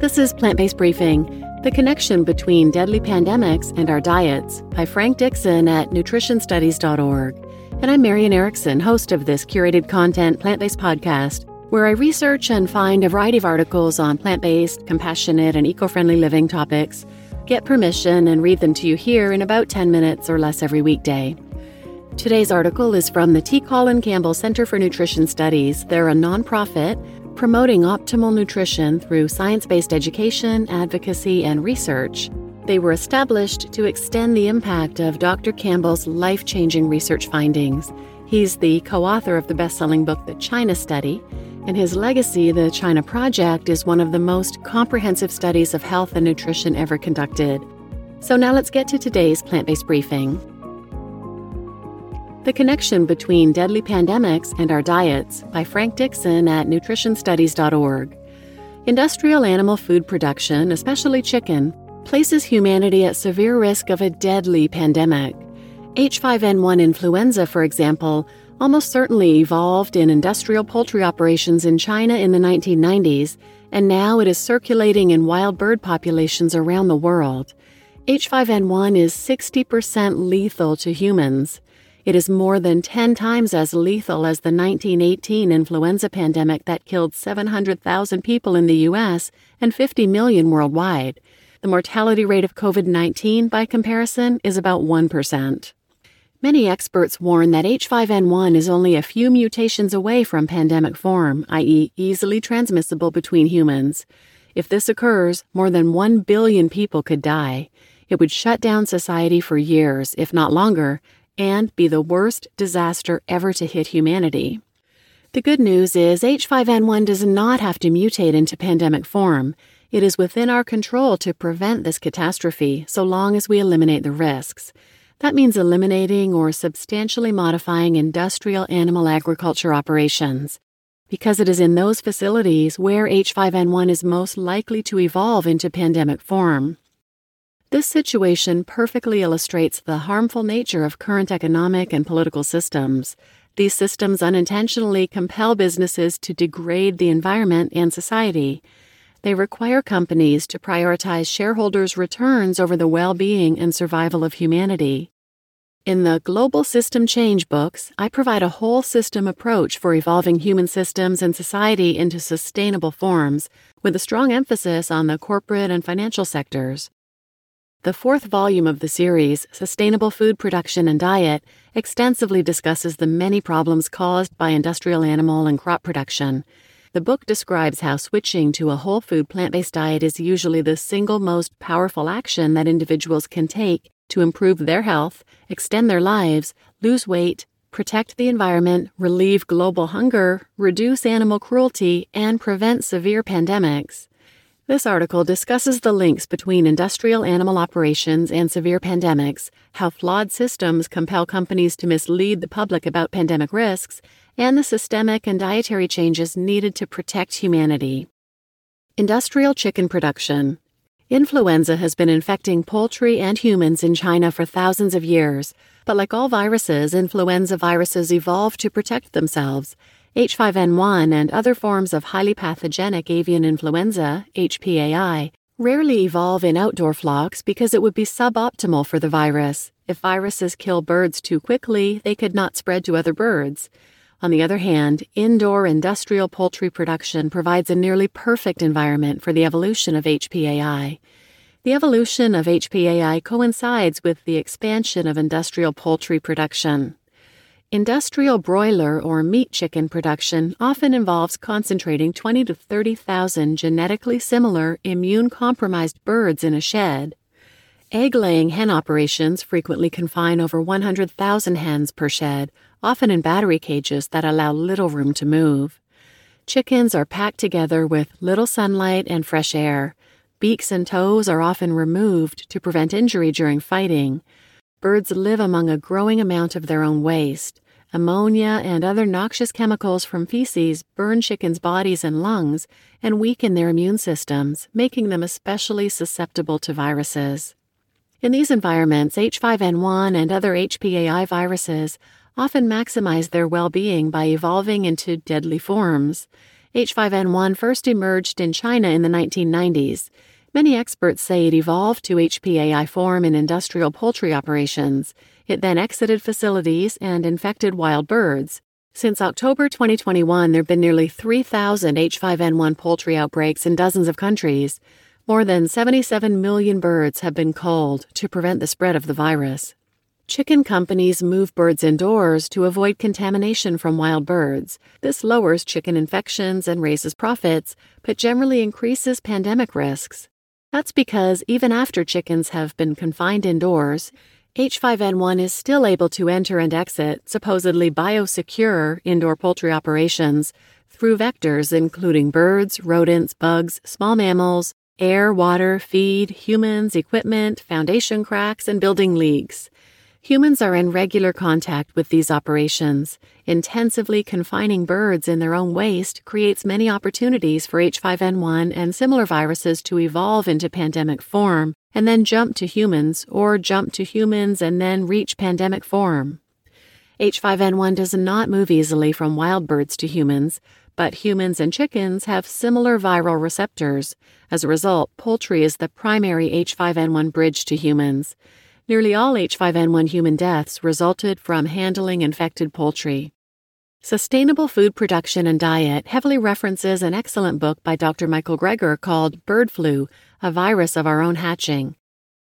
This is Plant Based Briefing The Connection Between Deadly Pandemics and Our Diets by Frank Dixon at nutritionstudies.org. And I'm Marian Erickson, host of this curated content plant based podcast, where I research and find a variety of articles on plant based, compassionate, and eco friendly living topics, get permission, and read them to you here in about 10 minutes or less every weekday. Today's article is from the T. Colin Campbell Center for Nutrition Studies. They're a nonprofit promoting optimal nutrition through science based education, advocacy, and research. They were established to extend the impact of Dr. Campbell's life changing research findings. He's the co author of the best selling book, The China Study, and his legacy, The China Project, is one of the most comprehensive studies of health and nutrition ever conducted. So now let's get to today's plant based briefing. The Connection Between Deadly Pandemics and Our Diets by Frank Dixon at nutritionstudies.org. Industrial animal food production, especially chicken, places humanity at severe risk of a deadly pandemic. H5N1 influenza, for example, almost certainly evolved in industrial poultry operations in China in the 1990s, and now it is circulating in wild bird populations around the world. H5N1 is 60% lethal to humans. It is more than 10 times as lethal as the 1918 influenza pandemic that killed 700,000 people in the US and 50 million worldwide. The mortality rate of COVID 19, by comparison, is about 1%. Many experts warn that H5N1 is only a few mutations away from pandemic form, i.e., easily transmissible between humans. If this occurs, more than 1 billion people could die. It would shut down society for years, if not longer, and be the worst disaster ever to hit humanity. The good news is H5N1 does not have to mutate into pandemic form. It is within our control to prevent this catastrophe so long as we eliminate the risks. That means eliminating or substantially modifying industrial animal agriculture operations, because it is in those facilities where H5N1 is most likely to evolve into pandemic form. This situation perfectly illustrates the harmful nature of current economic and political systems. These systems unintentionally compel businesses to degrade the environment and society. They require companies to prioritize shareholders' returns over the well being and survival of humanity. In the Global System Change books, I provide a whole system approach for evolving human systems and society into sustainable forms, with a strong emphasis on the corporate and financial sectors. The fourth volume of the series, Sustainable Food Production and Diet, extensively discusses the many problems caused by industrial animal and crop production. The book describes how switching to a whole food plant based diet is usually the single most powerful action that individuals can take to improve their health, extend their lives, lose weight, protect the environment, relieve global hunger, reduce animal cruelty, and prevent severe pandemics. This article discusses the links between industrial animal operations and severe pandemics, how flawed systems compel companies to mislead the public about pandemic risks, and the systemic and dietary changes needed to protect humanity. Industrial chicken production. Influenza has been infecting poultry and humans in China for thousands of years, but like all viruses, influenza viruses evolve to protect themselves H5N1 and other forms of highly pathogenic avian influenza, HPAI, rarely evolve in outdoor flocks because it would be suboptimal for the virus. If viruses kill birds too quickly, they could not spread to other birds. On the other hand, indoor industrial poultry production provides a nearly perfect environment for the evolution of HPAI. The evolution of HPAI coincides with the expansion of industrial poultry production. Industrial broiler or meat chicken production often involves concentrating 20 to 30,000 genetically similar immune compromised birds in a shed. Egg laying hen operations frequently confine over 100,000 hens per shed, often in battery cages that allow little room to move. Chickens are packed together with little sunlight and fresh air. Beaks and toes are often removed to prevent injury during fighting. Birds live among a growing amount of their own waste. Ammonia and other noxious chemicals from feces burn chickens' bodies and lungs and weaken their immune systems, making them especially susceptible to viruses. In these environments, H5N1 and other HPAI viruses often maximize their well being by evolving into deadly forms. H5N1 first emerged in China in the 1990s. Many experts say it evolved to HPAI form in industrial poultry operations. It then exited facilities and infected wild birds. Since October 2021, there have been nearly 3,000 H5N1 poultry outbreaks in dozens of countries. More than 77 million birds have been culled to prevent the spread of the virus. Chicken companies move birds indoors to avoid contamination from wild birds. This lowers chicken infections and raises profits, but generally increases pandemic risks. That's because even after chickens have been confined indoors, H5N1 is still able to enter and exit supposedly biosecure indoor poultry operations through vectors including birds, rodents, bugs, small mammals, air, water, feed, humans, equipment, foundation cracks, and building leaks. Humans are in regular contact with these operations. Intensively confining birds in their own waste creates many opportunities for H5N1 and similar viruses to evolve into pandemic form and then jump to humans, or jump to humans and then reach pandemic form. H5N1 does not move easily from wild birds to humans, but humans and chickens have similar viral receptors. As a result, poultry is the primary H5N1 bridge to humans. Nearly all H5N1 human deaths resulted from handling infected poultry. Sustainable Food Production and Diet heavily references an excellent book by Dr. Michael Greger called Bird Flu A Virus of Our Own Hatching.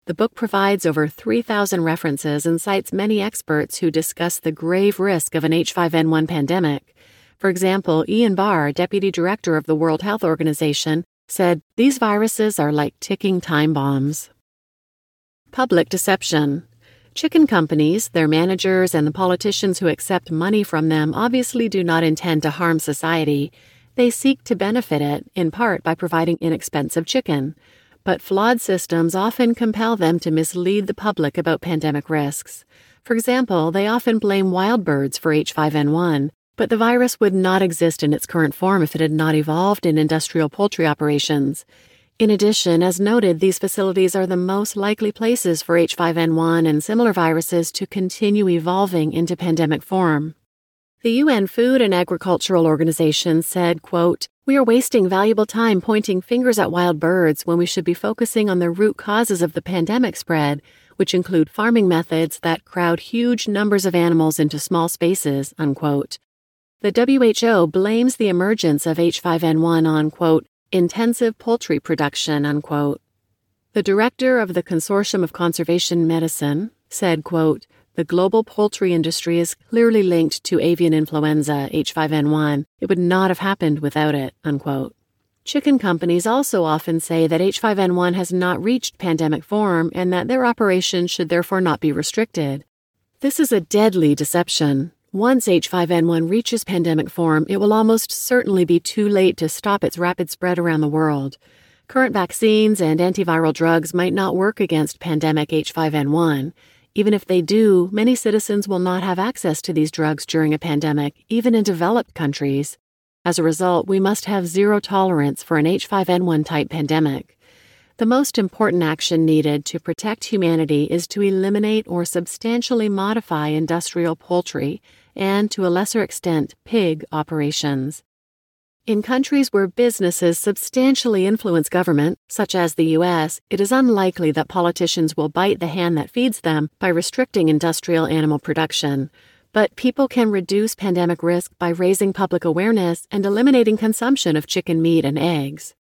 The book provides over 3,000 references and cites many experts who discuss the grave risk of an H5N1 pandemic. For example, Ian Barr, Deputy Director of the World Health Organization, said these viruses are like ticking time bombs. Public deception. Chicken companies, their managers, and the politicians who accept money from them obviously do not intend to harm society. They seek to benefit it, in part by providing inexpensive chicken. But flawed systems often compel them to mislead the public about pandemic risks. For example, they often blame wild birds for H5N1, but the virus would not exist in its current form if it had not evolved in industrial poultry operations. In addition, as noted, these facilities are the most likely places for H5N1 and similar viruses to continue evolving into pandemic form. The UN Food and Agricultural Organization said, quote, We are wasting valuable time pointing fingers at wild birds when we should be focusing on the root causes of the pandemic spread, which include farming methods that crowd huge numbers of animals into small spaces, unquote. The WHO blames the emergence of H5N1 on, quote, intensive poultry production, unquote. The director of the Consortium of Conservation Medicine said, quote, the global poultry industry is clearly linked to avian influenza, H5N1. It would not have happened without it, unquote. Chicken companies also often say that H5N1 has not reached pandemic form and that their operations should therefore not be restricted. This is a deadly deception. Once H5N1 reaches pandemic form, it will almost certainly be too late to stop its rapid spread around the world. Current vaccines and antiviral drugs might not work against pandemic H5N1. Even if they do, many citizens will not have access to these drugs during a pandemic, even in developed countries. As a result, we must have zero tolerance for an H5N1 type pandemic. The most important action needed to protect humanity is to eliminate or substantially modify industrial poultry and, to a lesser extent, pig operations. In countries where businesses substantially influence government, such as the US, it is unlikely that politicians will bite the hand that feeds them by restricting industrial animal production. But people can reduce pandemic risk by raising public awareness and eliminating consumption of chicken meat and eggs.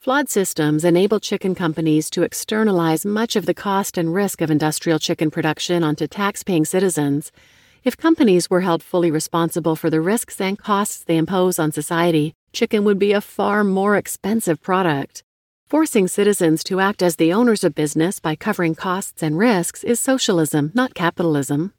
Flawed systems enable chicken companies to externalize much of the cost and risk of industrial chicken production onto tax-paying citizens. If companies were held fully responsible for the risks and costs they impose on society, chicken would be a far more expensive product. Forcing citizens to act as the owners of business by covering costs and risks is socialism, not capitalism.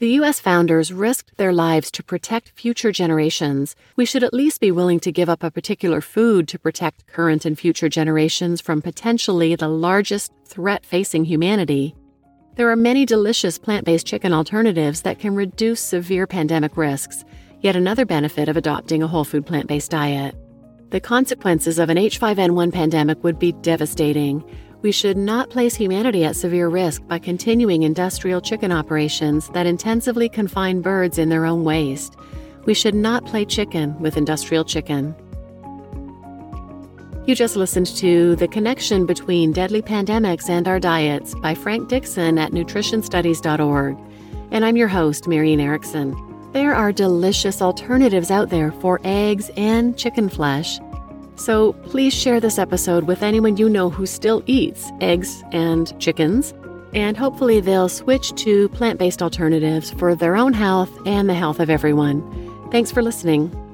The U.S. founders risked their lives to protect future generations. We should at least be willing to give up a particular food to protect current and future generations from potentially the largest threat facing humanity. There are many delicious plant based chicken alternatives that can reduce severe pandemic risks, yet another benefit of adopting a whole food plant based diet. The consequences of an H5N1 pandemic would be devastating. We should not place humanity at severe risk by continuing industrial chicken operations that intensively confine birds in their own waste. We should not play chicken with industrial chicken. You just listened to The Connection Between Deadly Pandemics and Our Diets by Frank Dixon at nutritionstudies.org. And I'm your host, Marian Erickson. There are delicious alternatives out there for eggs and chicken flesh. So please share this episode with anyone you know who still eats eggs and chickens, and hopefully they'll switch to plant based alternatives for their own health and the health of everyone. Thanks for listening.